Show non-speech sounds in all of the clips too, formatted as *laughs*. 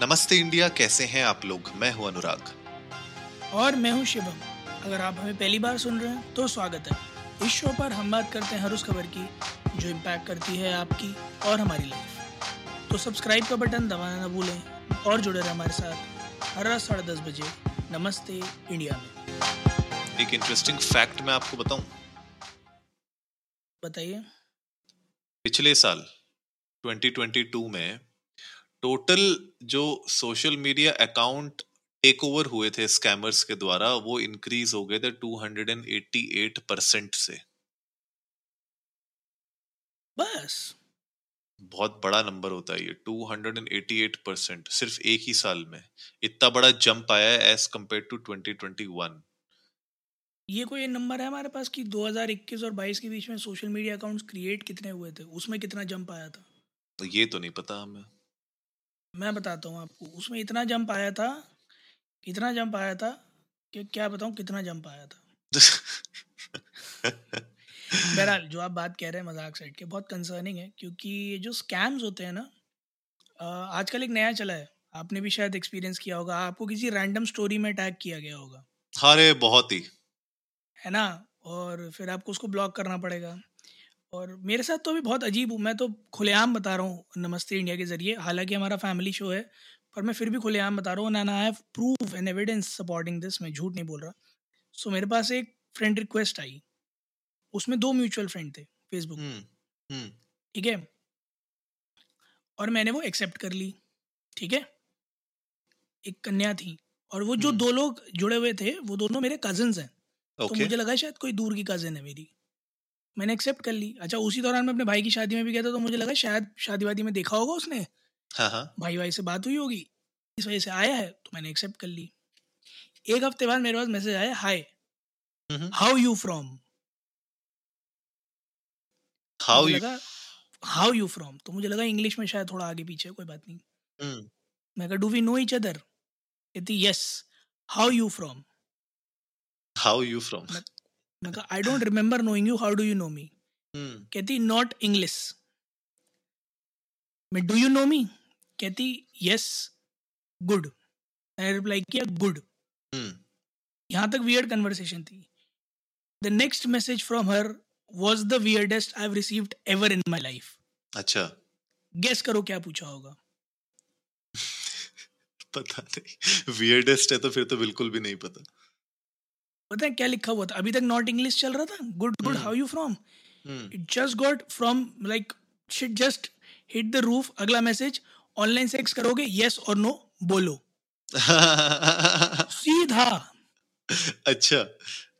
नमस्ते इंडिया कैसे हैं आप लोग? मैं हूँ अनुराग। और मैं हूँ शिवम। अगर आप हमें पहली बार सुन रहे हैं तो स्वागत है। इस शो पर हम बात करते हैं हर उस खबर की जो इम्पैक्ट करती है आपकी और हमारी लाइफ तो सब्सक्राइब का बटन दबाना ना भूलें और जुड़े रहे हमारे साथ हर रात साढ़े दस बजे नमस्ते इंडिया में। एक इंटरेस्टिंग फैक्ट मैं आपको बताऊँ। बताइए। पिछले साल 2022 में टोटल जो social media account take over हुए थे स्कैमर्स के द्वारा वो इंक्रीज हो गए थे 288 परसेंट से। बस। बहुत बड़ा नंबर होता है ये 288 परसेंट सिर्फ़ एक ही साल में। इतना बड़ा जंप आया है एज कंपेयर टू 2021 ये कोई नंबर है हमारे पास कि 2021 और 22 के बीच में सोशल मीडिया अकाउंट्स क्रिएट कितने हुए थे? उसमें कितना जंप आया था? तो ये तो नहीं पता हमें। मैं बताता हूँ आपको उसमें इतना जंप आया था इतना जंप आया था कि क्या बताऊँ कितना जंप आया था। *laughs* बहरहाल जो आप बात कह रहे हैं मज़ाक साइड के बहुत कंसर्निंग है क्योंकि ये जो स्कैम्स होते हैं ना आजकल एक नया चला है आपने भी शायद एक्सपीरियंस किया होगा आपको किसी रैंडम स्टोरी में टैग किया गया होगा। अरे बहुत ही। है ना? और फिर आपको उसको ब्लॉक करना पड़ेगा। और मेरे साथ तो अभी बहुत अजीब हूँ। मैं तो खुलेआम बता रहा हूँ नमस्ते इंडिया के ज़रिए। हालाँकि हमारा फैमिली शो है पर मैं फिर भी खुलेआम बता रहा हूँ ना I have proof and evidence supporting this मैं झूठ नहीं बोल रहा। सो so, मेरे पास एक फ्रेंड रिक्वेस्ट आई। उसमें दो म्यूचुअल फ्रेंड थे फेसबुक हम्म, हम्म। ठीक है? और मैंने वो एक्सेप्ट कर ली। ठीक है? एक कन्या थी। और वो जो हम्म। दो लोग जुड़े हुए थे वो दोनों मेरे कजन्स हैं। okay. तो मुझे लगा शायद कोई दूर की कज़न है मेरी। मैंने एक्सेप्ट कर ली। अच्छा उसी दौरान मैं अपने भाई की शादी में भी गया था तो मुझे लगा शायद शादी वादी में देखा होगा उसने। हाँ हाँ। भाई भाई से बात हुई होगी। इस वजह से आया है तो मैंने एक्सेप्ट कर ली। एक हफ़्ते बाद मेरे पास मैसेज आया hi how you from how लगा हाउ यू फ्रॉम तो मुझे लगा इंग्लिश में शायद थोड़ा आगे पीछे कोई बात नहीं। हम्म। मैं कहा do we know each other कहती yes how you from how you from मैं कहा I don't remember knowing you how do you know me कहती नॉट इंग्लिश मैं डू यू नो मी कहती यस गुड मैंने reply किया good hmm. यहाँ तक वियर्ड कन्वर्सेशन थी। The next message from her was the weirdest I received ever in my life अच्छा। Guess करो क्या पूछा होगा। *laughs* पता नहीं। वियर्डेस्ट है तो फिर तो बिल्कुल भी नहीं पता। पता है क्या लिखा हुआ था? अभी तक नॉट इंग्लिश चल रहा था। Good good how you from it just got from like shit just hit the roof अगला मैसेज ऑनलाइन सेक्स करोगे यस और नो बोलो। *laughs* सीधा। अच्छा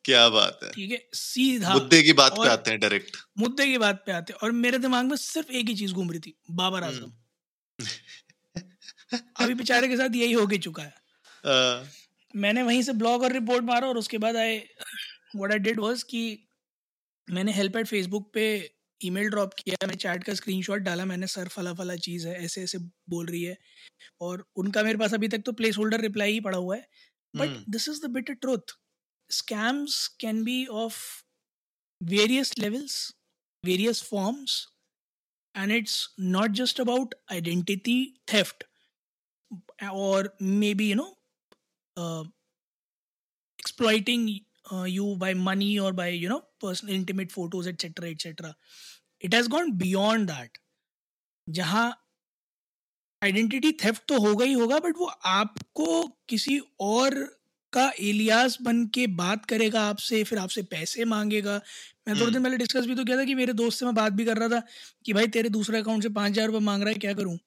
क्या बात है। ठीक है सीधा। मुद्दे की बात पे आते हैं डायरेक्ट मुद्दे की बात पे आते हैं। और मेरे दिमाग में सिर्फ़ एक ही चीज़ घूम रही थी बाबर आज़म। *laughs* अभी बेचारे के साथ यही हो गई चुका है। मैंने वहीं से ब्लॉग और रिपोर्ट मारा और उसके बाद आए व्हाट आई डिड वाज कि मैंने हेल्प एट फेसबुक पे ईमेल ड्रॉप किया मैं चैट का स्क्रीनशॉट डाला मैंने सर फला फला चीज़ है ऐसे ऐसे बोल रही है। और उनका मेरे पास अभी तक तो प्लेस होल्डर रिप्लाई ही पड़ा हुआ है। But this is the bit truth scams can be of various levels various forms and it's not just about identity theft और maybe you know uh, exploiting uh, you by money or by you know personal intimate photos etc etc it has gone beyond that. जहाँ identity theft तो होगा ही होगा but वो आपको किसी और का एलियास बन के बात करेगा आपसे फिर आपसे पैसे मांगेगा। मैं थोड़े दिन पहले डिस्कस भी तो किया था कि मेरे दोस्त से मैं बात भी कर रहा था कि भाई तेरे दूसरे अकाउंट से पाँच हज़ार रुपये मांग रहा है क्या करूँ?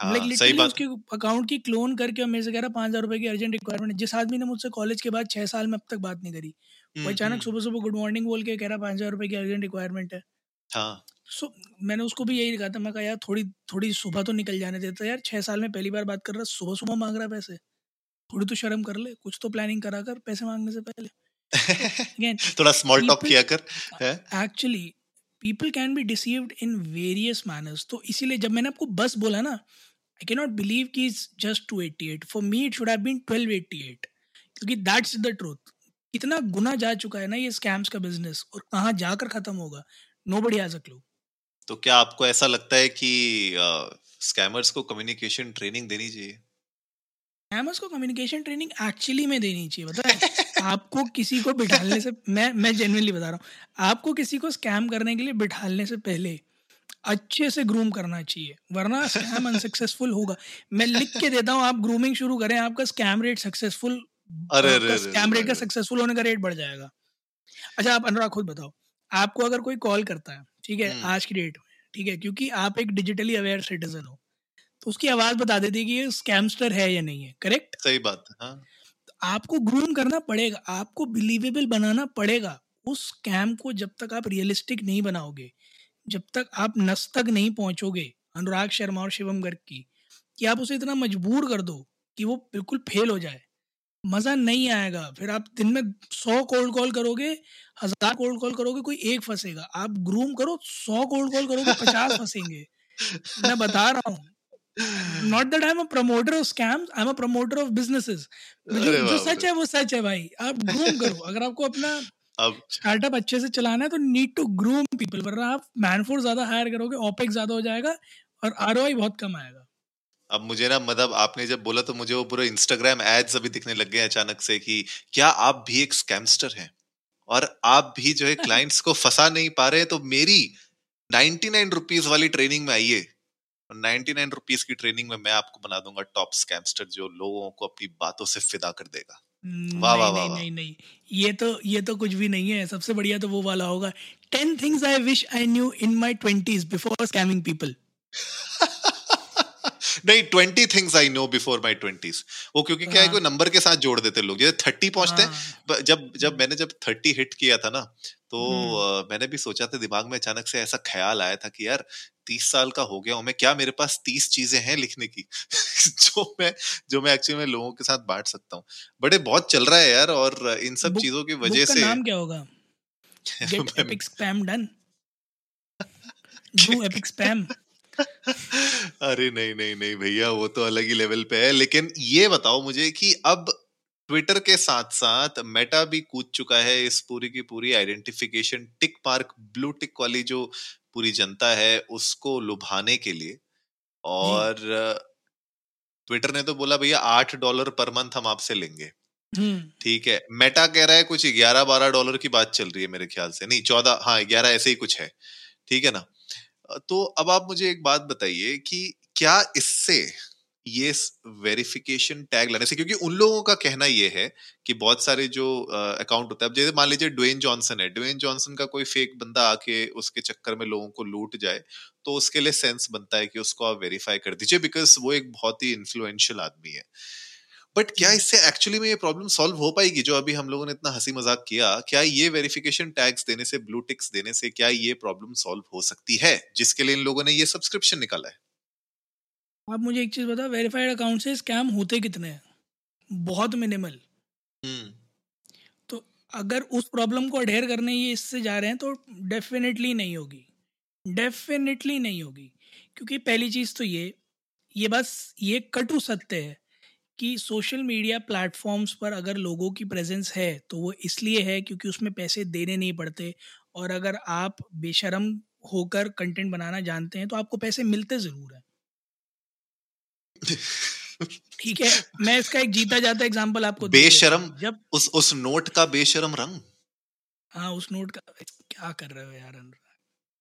लाइक हाँ, लिटरली उसके अकाउंट की क्लोन करके मेरे से कह रहा पाँच हज़ार रुपए की अर्जेंट रिक्वायरमेंट जिस आदमी ने मुझसे कॉलेज के बाद छह साल में अब तक बात नहीं करी वो अचानक। सुबह सुबह गुड मॉर्निंग बोल के कह रहा पाँच हज़ार रुपए की अर्जेंट रिक्वायरमेंट है। हाँ। सो मैंने उसको भी यही कहा था मैं कहा यार थोड़ी थोड़ी सुबह तो निकल जाने देता यार छह साल में पहली बार बात कर रहा सुबह सुबह मांग रहा पैसे। थोड़ी तो शर्म कर ले कुछ तो प्लानिंग करा कर पैसे मांगने से पहले। *laughs* थोड़ा स्मॉल टॉक किया कर actually people can be deceived in various manners तो इसीलिए जब मैंने आपको बस बोला ना आई कैन नॉट बिलीव कि is just two eighty eight for me it should have been twelve eighty eight क्योंकि दैट्स द ट्रूथ इतना गुना जा चुका है ना ये स्कैम्स का बिज़नेस और कहाँ जाकर खत्म होगा? नो बड़ी हैज़ अ क्लू तो क्या आपको ऐसा लगता है कि स्कैमर्स uh, को कम्युनिकेशन ट्रेनिंग देनी चाहिए? स्कैमर्स को कम्युनिकेशन ट्रेनिंग एक्चुअली में देनी चाहिए। पता है आपको किसी को बिठाने से मैं मैं जेनुअनली बता रहा हूँ। आपको किसी को स्कैम करने के लिए बिठाने से पहले अच्छे से ग्रूम करना चाहिए वरना स्कैम अनसक्सेसफुल *laughs* होगा। मैं लिख के देता हूँ आप ग्रूमिंग शुरू करें आपका स्कैम रेट सक्सेसफुल अरे अरे स्कैम रेट का सक्सेसफुल होने का रेट बढ़ जाएगा। अच्छा आप अनुराग खुद बताओ आपको अगर कोई कॉल करता है ठीक है हम्म। आज की डेट में ठीक है क्योंकि आप एक डिजिटली अवेयर सिटीजन हो तो उसकी आवाज़ बता देती है कि ये स्कैमस्टर है या नहीं है करेक्ट सही बात है। हाँ आपको ग्रूम करना पड़ेगा आपको बिलीवेबल बनाना पड़ेगा उस स्कैम को जब तक आप रियलिस्टिक नहीं बनाओगे जब तक आप नस तक नहीं पहुंचोगे अनुराग शर्मा और शिवम गर्ग की कि आप उसे इतना मजबूर कर दो कि वो बिल्कुल फेल हो जाए। मज़ा नहीं आएगा। फिर आप दिन में सौ कोल्ड कॉल करोगे हज़ार कोल्ड कॉल करोगे कोई एक फंसेगा। आप ग्रूम करो सौ कोल्ड कॉल करोगे पचास *laughs* फंसेंगे। मैं बता रहा हूँ। Not that I am a promoter of scams I am a promoter of businesses जो सच है वो सच है भाई। आप ग्रूम करो। अगर आपको अपना अब स्टार्टअप अच्छे से चलाना है तो नीड टू ग्रूम पीपल वरना आप मैनफोर्स ज़्यादा हायर करोगे ओपेक्स ज़्यादा हो जाएगा और आर बहुत कम आएगा। अब मुझे ना मतलब आपने जब बोला तो मुझे वो पूरे इंस्टाग्राम एड्स अभी दिखने लग गए अचानक से कि क्या आप भी एक स्कैमस्टर हैं? और आप भी जो है *laughs* क्लाइंट्स को फंसा नहीं पा रहे तो मेरी 99 नाइन रुपीज़ वाली ट्रेनिंग में आइए। 99 नाइन रुपीज़ की ट्रेनिंग में मैं आपको बना दूँगा टॉप स्कैमस्टर जो लोगों को अपनी बातों से फिदा कर देगा। वाह, वाह, नहीं नहीं वाह। नहीं। नहीं ये तो ये तो कुछ भी नहीं है। सबसे बढ़िया तो वो वाला होगा ten things I wish I knew in my twenties before scamming people नहीं twenty things I know before my twenties वो क्योंकि क्या है हाँ। कोई नंबर के साथ जोड़ देते लोग। जैसे थर्टी पहुँचते हैं। जब जब मैंने जब थर्टी हिट किया था ना तो हम्म। मैंने भी सोचा था दिमाग में अचानक से ऐसा ख्याल आया था कि यार तीस साल का हो गया हूँ मैं क्या मेरे पास तीस चीज़ें हैं लिखने की? *laughs* जो मैं जो मैं एक्चुअली में लोगों के साथ बांट सकता हूँ। बड़े बहुत चल रहा है यार और इन सब चीज़ों की वजह से नाम क्या होगा? Get epic spam done do epic spam अरे नहीं नहीं नहीं भैया वो तो अलग ही लेवल पे है। लेकिन ये बताओ मुझे कि अब ट्विटर के साथ साथ मेटा भी कूद चुका है इस पूरी की पूरी identification tick mark blue tick वाली जो पूरी जनता है उसको लुभाने के लिए। और ट्विटर ने तो बोला भैया आठ डॉलर पर मंथ हम आपसे लेंगे। हम्म। ठीक है। मेटा कह रहा है कुछ ग्यारह बारह डॉलर की बात चल रही है मेरे ख्याल से। नहीं चौदह हाँ ग्यारह ऐसे ही कुछ है। ठीक है ना? तो अब आप मुझे एक बात बताइए कि क्या इससे ये वेरिफिकेशन टैग लाने से, क्योंकि उन लोगों का कहना ये है कि बहुत सारे जो अकाउंट होता है, अब जैसे मान लीजिए ड्वेन जॉनसन है ड्वेन जॉनसन का कोई फेक बंदा आके उसके चक्कर में लोगों को लूट जाए तो उसके लिए सेंस बनता है कि उसको आप वेरीफाई कर दीजिए बिकॉज़ वो एक बहुत ही इन्फ्लुएंशियल आदमी है। बट क्या इससे एक्चुअली में ये प्रॉब्लम सॉल्व हो पाएगी जो अभी हम लोगों ने इतना हँसी मज़ाक किया? क्या ये वेरिफिकेशन टैग्स देने से ब्लू टिक्स देने से क्या ये प्रॉब्लम सॉल्व हो सकती है? जिसके लिए इन लोगों ने ये सब्सक्रिप्शन निकाला है। आप मुझे एक चीज़ बताओ वेरीफाइड अकाउंट से स्कैम होते कितने हैं? बहुत मिनिमल हम्म। तो अगर उस प्रॉब्लम को अडेयर करने ये इससे जा रहे हैं तो डेफिनेटली नहीं होगी। डेफिनेटली नहीं होगी। क्योंकि पहली चीज़ तो ये ये बस ये कटु सत्य है। कि सोशल मीडिया प्लेटफॉर्म्स पर अगर लोगों की प्रेजेंस है तो वो इसलिए है क्योंकि उसमें पैसे देने नहीं पड़ते। और अगर आप बेशरम होकर कंटेंट बनाना जानते हैं तो आपको पैसे मिलते ज़रूर हैं। ठीक है? मैं इसका एक जीता जाता एग्जांपल आपको बेशरम? जब उस उस नोट का बेशरम रंग? हाँ उस नोट का क्या कर रहे हो यार अनुराग?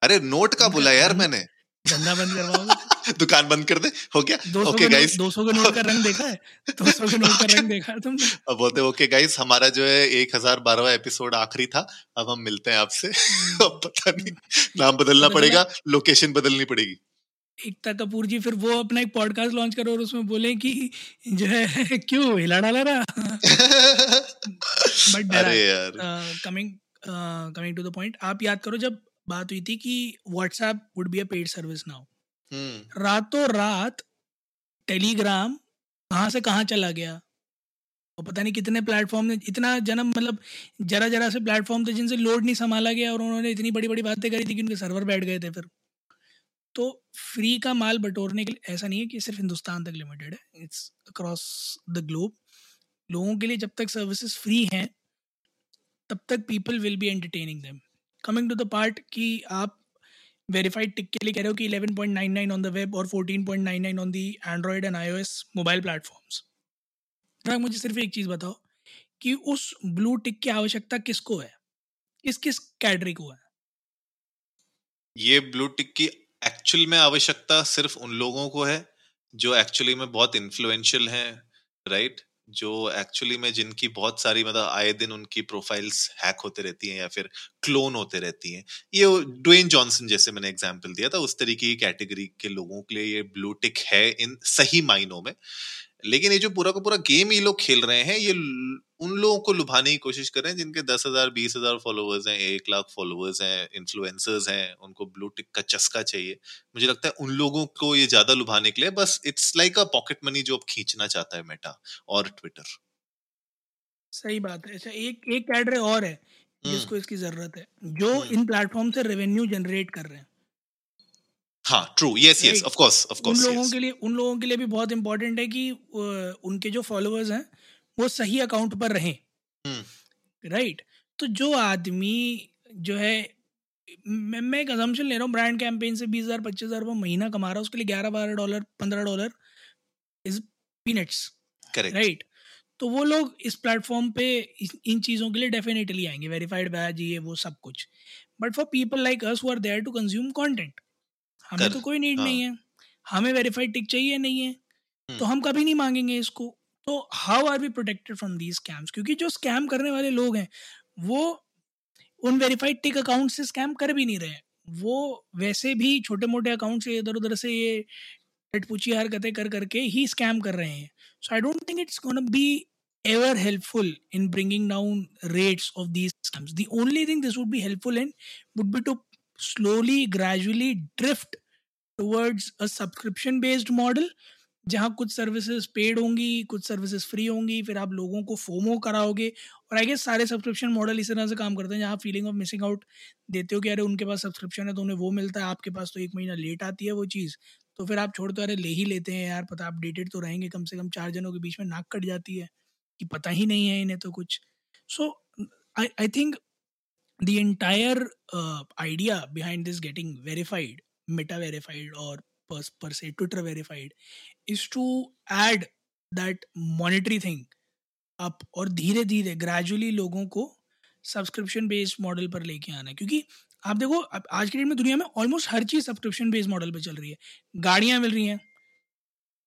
अरे नोट का बोला यार मैंने। धंधा बंद करवाओगे? दुकान बंद कर दे। हो गया? ओके गाइस नोट दो सौ के नोट का रंग देखा है? दो सौ के नोट का रंग *laughs* देखा है तुमने? अब बोलते ओके गाइस हमारा जो है एक हज़ार बारहवा एपिसोड आखिरी था। अब हम मिलते हैं आपसे। अब पता नहीं नाम बदलना पड़ेगा लोकेशन बदलनी पड़ेगी। एकता कपूर जी फिर वो अपना एक पॉडकास्ट लॉन्च करो और उसमें बोले कि जो है क्यों? हिला डाला रहा? बट अरे यार। Coming coming to the point आप याद करो जब बात हुई थी कि WhatsApp would be a paid service now hmm रातों रात टेलीग्राम कहाँ से कहाँ चला गया? और पता नहीं कितने प्लेटफॉर्म ने, इतना जन्म मतलब जरा जरा से प्लेटफॉर्म थे जिनसे लोड नहीं संभाला गया और उन्होंने इतनी बड़ी बड़ी बातें करी थी कि उनके सर्वर बैठ गए थे फिर। तो फ्री का माल बटोरने के लिए, ऐसा नहीं है कि सिर्फ़ हिंदुस्तान तक लिमिटेड है इट्स अक्रॉस द ग्लोब लोगों के लिए जब तक सर्विसेज़ फ्री हैं, तब तक people will be entertaining them coming to the part कि आप वेरीफाइड टिक के लिए कह रहे हो कि 11.99 ऑन द वेब और 14.99 on the Android and iOS mobile platforms Anurag मुझे सिर्फ़ एक चीज़ बताओ कि उस ब्लू टिक की आवश्यकता किसको है? किस किस कैटरी को है? ये ब्लू टिक की एक्चुअल में आवश्यकता सिर्फ़ उन लोगों को है जो एक्चुअली में बहुत इन्फ्लुएंशियल हैं राइट जो एक्चुअली में जिनकी बहुत सारी मतलब आए दिन उनकी प्रोफाइल्स हैक होते रहती हैं या फिर क्लोन होते रहती हैं, ये ड्वेन जॉनसन जैसे मैंने एग्जांपल दिया था, उस तरीके की कैटेगरी के लोगों के लिए ये ब्लू टिक है इन सही मायनों में। लेकिन ये जो पूरा का पूरा गेम ये लोग खेल रहे हैं, ये उन लोगों को लुभाने की कोशिश कर रहे हैं जिनके दस हज़ार बीस हज़ार फॉलोअर्स हैं एक लाख फॉलोअर्स हैं इन्फ्लुएंसर्स हैं उनको ब्लू टिक का चस्का चाहिए। मुझे लगता है उन लोगों को ये ज़्यादा लुभाने के लिए बस it's like a pocket money जो अब खींचना चाहता है मेटा और ट्विटर सही बात है। अच्छा एक एक कैडरे और है जिसको हम्म। इसकी ज़रूरत है जो हम्म। इन प्लेटफॉर्म से रेवेन्यू जनरेट कर रहे हैं। हाँ true yes yes of course of course उन लोगों के लिए उन लोगों के लिए भी बहुत इंपॉर्टेंट है कि उनके जो फॉलोअर्स हैं वो सही अकाउंट पर रहें। राइट? hmm. तो जो आदमी जो है मैं मैं एक अजम्पशन ले रहा हूँ ब्रांड कैंपेन से बीस हज़ार पच्चीस हज़ार रुपये महीना कमा रहा है उसके लिए ग्यारह बारह डॉलर पंद्रह डॉलर इज़ पीनट्स राइट तो वो लोग इस प्लेटफॉर्म पे इन चीज़ों के लिए डेफिनेटली आएँगे वेरीफाइड बैज ये वो सब कुछ। But for people like us who are there to consume content हमें तो कोई नीड हाँ. नहीं है। हमें वेरीफाइड टिक चाहिए नहीं है। तो हम्म। हम कभी नहीं मांगेंगे इसको। तो how are we protected from these scams क्योंकि जो स्कैम करने वाले लोग हैं, वो उन वेरीफाइड टिक अकाउंट से स्कैम कर भी नहीं रहे हैं। वो वैसे भी छोटे मोटे अकाउंट से इधर उधर से ये टटपुची हरकतें कर करके ही स्कैम कर रहे हैं। So I don't think it's gonna be ever helpful in bringing down rates of these scams the only thing this would be helpful in would be to slowly gradually drift towards a subscription based model जहाँ कुछ services paid होंगी, कुछ services free होंगी, फिर आप लोगों को FOMO कराओगे। और आई गेस सारे सब्सक्रिप्शन मॉडल इस तरह से काम करते हैं, जहाँ फीलिंग ऑफ़ मिसिंग आउट देते हो कि अरे उनके पास सब्सक्रिप्शन है तो उन्हें वो मिलता है, आपके पास तो एक महीना लेट आती है वो चीज़ तो फिर आप छोड़ते अरे ले ही लेते हैं यार, पता अपडेटेड तो रहेंगे कम से कम चार जनों के बीच में नाक कट जाती है कि पता ही नहीं है इन्हें तो कुछ। So I I think the entire idea behind this getting verified Meta verified और per, per se twitter verified is to add that monetary thing up और धीरे धीरे ग्रेजुअली लोगों को सब्सक्रिप्शन बेस्ड मॉडल पर लेके आना क्योंकि आप देखो आज के डेट में दुनिया में ऑलमोस्ट हर चीज़ सब्सक्रिप्शन बेस्ड मॉडल पे चल रही है। गाड़ियाँ मिल रही हैं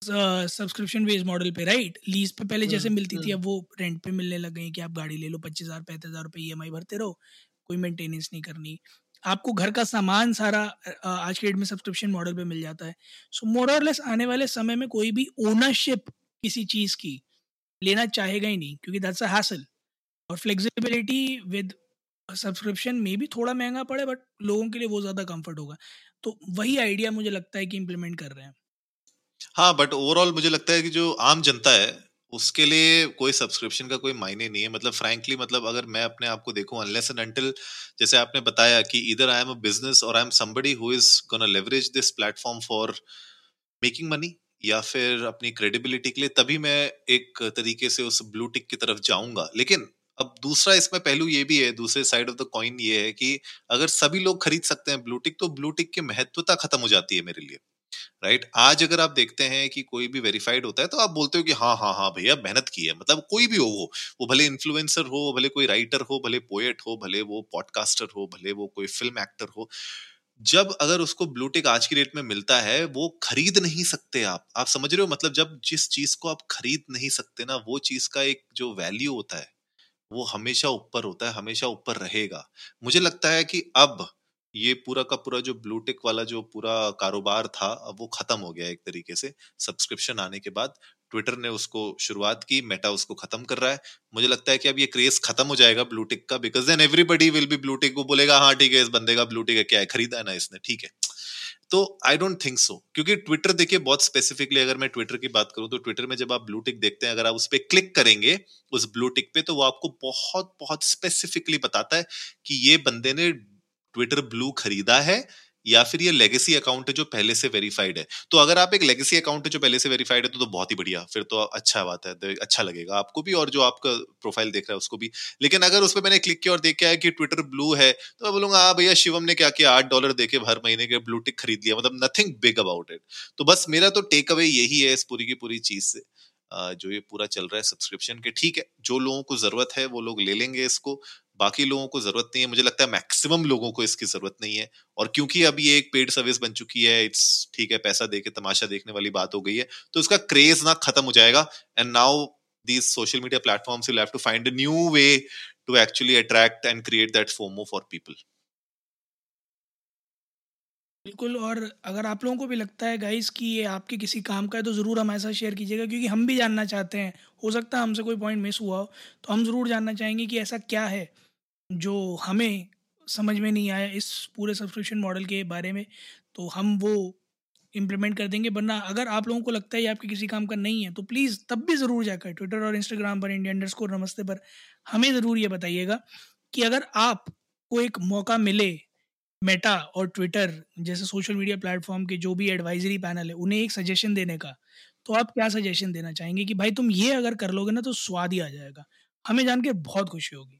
सब्सक्रिप्शन बेस्ड मॉडल पे राइट लीज पे पहले जैसे मिलती थी अब वो रेंट पे मिलने लग गई कि आप गाड़ी ले लो पच्चीस हज़ार पैंतीस हज़ार रुपये ई भरते रहो कोई मेंटेनेंस नहीं करनी। आपको घर का सामान सारा आज के डेट में सब्सक्रिप्शन मॉडल पे मिल जाता है। सो मोर और लेस आने वाले समय में कोई भी ओनरशिप किसी चीज़ की लेना चाहेगा ही नहीं, क्योंकि दैट्स अ हासिल और फ्लेक्सिबिलिटी विद सब्सक्रिप्शन में भी थोड़ा महँगा पड़े बट लोगों के लिए वो ज़्यादा कंफर्ट होगा। तो वही आइडिया मुझे लगता है कि इम्प्लीमेंट कर रहे हैं। हाँ बट ओवरऑल मुझे लगता है कि जो आम जनता है उसके लिए कोई सब्सक्रिप्शन का कोई मायने नहीं है। मतलब फ्रैंकली मतलब अगर मैं अपने आप को देखूँ अनलेस एंड अनटिल जैसे आपने बताया कि इधर आई एम अ बिज़नेस और I am somebody who is gonna leverage this platform for making money या फिर अपनी क्रेडिबिलिटी के लिए, तभी मैं एक तरीके से उस ब्लू टिक की तरफ़ जाऊँगा। लेकिन अब दूसरा इसमें पहलू ये भी है, दूसरे साइड ऑफ़ द कॉइन ये है कि अगर सभी लोग खरीद सकते हैं ब्लू टिक तो ब्लू टिक की महत्वता खत्म हो जाती है मेरे लिए। राइट? right? आज अगर आप देखते हैं कि कोई भी वेरीफाइड होता है तो आप बोलते हो कि हाँ हाँ हाँ भैया मेहनत की है। मतलब कोई भी हो वो वो भले इन्फ्लुएंसर हो, भले कोई राइटर हो, भले पोएट हो, भले वो पॉडकास्टर हो, भले वो कोई फ़िल्म एक्टर हो, जब अगर उसको ब्लूटेक आज की डेट में मिलता है, वो खरीद नहीं सकते आप। आप समझ रहे हो? मतलब जब जिस चीज़ को आप खरीद नहीं सकते ना, वो चीज़ का एक जो वैल्यू होता है, वो हमेशा ऊपर होता है, हमेशा ऊपर रहेगा। मुझे लगता है कि अब ये पूरा का पूरा जो ब्लूटिक वाला जो पूरा कारोबार था, अब वो खत्म हो गया एक तरीके से। सब्सक्रिप्शन आने के बाद ट्विटर ने उसको शुरुआत की मेटा उसको खत्म कर रहा है। मुझे लगता है कि अब ये क्रेज खत्म हो जाएगा ब्लूटिक का because then everybody will be blue tick वो बोलेगा हाँ ठीक है, इस बंदे का ब्लूटिक है, क्या है, खरीदा है ना इसने, ठीक है। तो आई डोंट थिंक सो क्योंकि ट्विटर देखिए बहुत स्पेसिफिकली अगर मैं ट्विटर की बात करूँ तो ट्विटर में जब आप ब्लू टिक देखते हैं, अगर आप उस पर क्लिक करेंगे, उस ब्लू टिक पे तो वो आपको बहुत बहुत स्पेसिफिकली बताता है कि ये बंदे ने ट्विटर ब्लू खरीदा है या फिर ये लेगेसी अकाउंट है जो पहले से वेरीफाइड है? तो अगर आप एक लेगेसी अकाउंट है जो पहले से वेरीफाइड है तो, तो बहुत ही बढ़िया। फिर तो अच्छा बात है तो अच्छा लगेगा आपको भी और जो आपका प्रोफ़ाइल देख रहा है उसको भी। लेकिन अगर उस पर मैंने क्लिक किया और देख आया कि ट्विटर ब्लू है तो मैं बोलूँगा हाँ भैया शिवम ने क्या किया? आठ डॉलर देके हर महीने के ब्लू टिक खरीद लिया। मतलब नथिंग बिग अबाउट इट तो बस मेरा तो टेक अवे यही है इस पूरी की पूरी चीज़ से। जो ये पूरा चल रहा है सब्सक्रिप्शन के ठीक है जो लोगों को ज़रूरत है वो लोग ले लेंगे इसको। बाकी लोगों को ज़रूरत नहीं है। मुझे लगता है मैक्सिमम लोगों को इसकी ज़रूरत नहीं है। और क्योंकि अब ये एक पेड सर्विस बन चुकी है, इट्स ठीक है, पैसा दे के तमाशा देखने वाली बात हो गई है तो इसका क्रेज ना खत्म हो जाएगा। And now these social media platforms will have to find a new way to actually attract and create that FOMO for people. बिल्कुल, और अगर आप लोगों को भी लगता है गाइस कि ये आपके किसी काम का है तो ज़रूर हमारे साथ शेयर कीजिएगा, क्योंकि हम भी जानना चाहते हैं। हो सकता है हमसे कोई पॉइंट मिस हुआ हो तो हम ज़रूर जानना चाहेंगे कि ऐसा क्या है। जो हमें समझ में नहीं आया इस पूरे सब्सक्रिप्शन मॉडल के बारे में तो हम वो इम्प्लीमेंट कर देंगे। वरना अगर आप लोगों को लगता है आपके किसी काम का नहीं है तो प्लीज़ तब भी ज़रूर जाकर ट्विटर और इंस्टाग्राम पर इंडिया अंडर नमस्ते पर हमें ज़रूर ये बताइएगा कि अगर आपको एक मौका मिले मेटा और ट्विटर जैसे सोशल मीडिया प्लेटफॉर्म के जो भी एडवाइजरी पैनल है, उन्हें एक सजेशन देने का तो आप क्या सजेशन देना चाहेंगे कि भाई तुम ये अगर कर लोगे ना तो स्वाद ही आ जाएगा। हमें जान के बहुत खुशी होगी।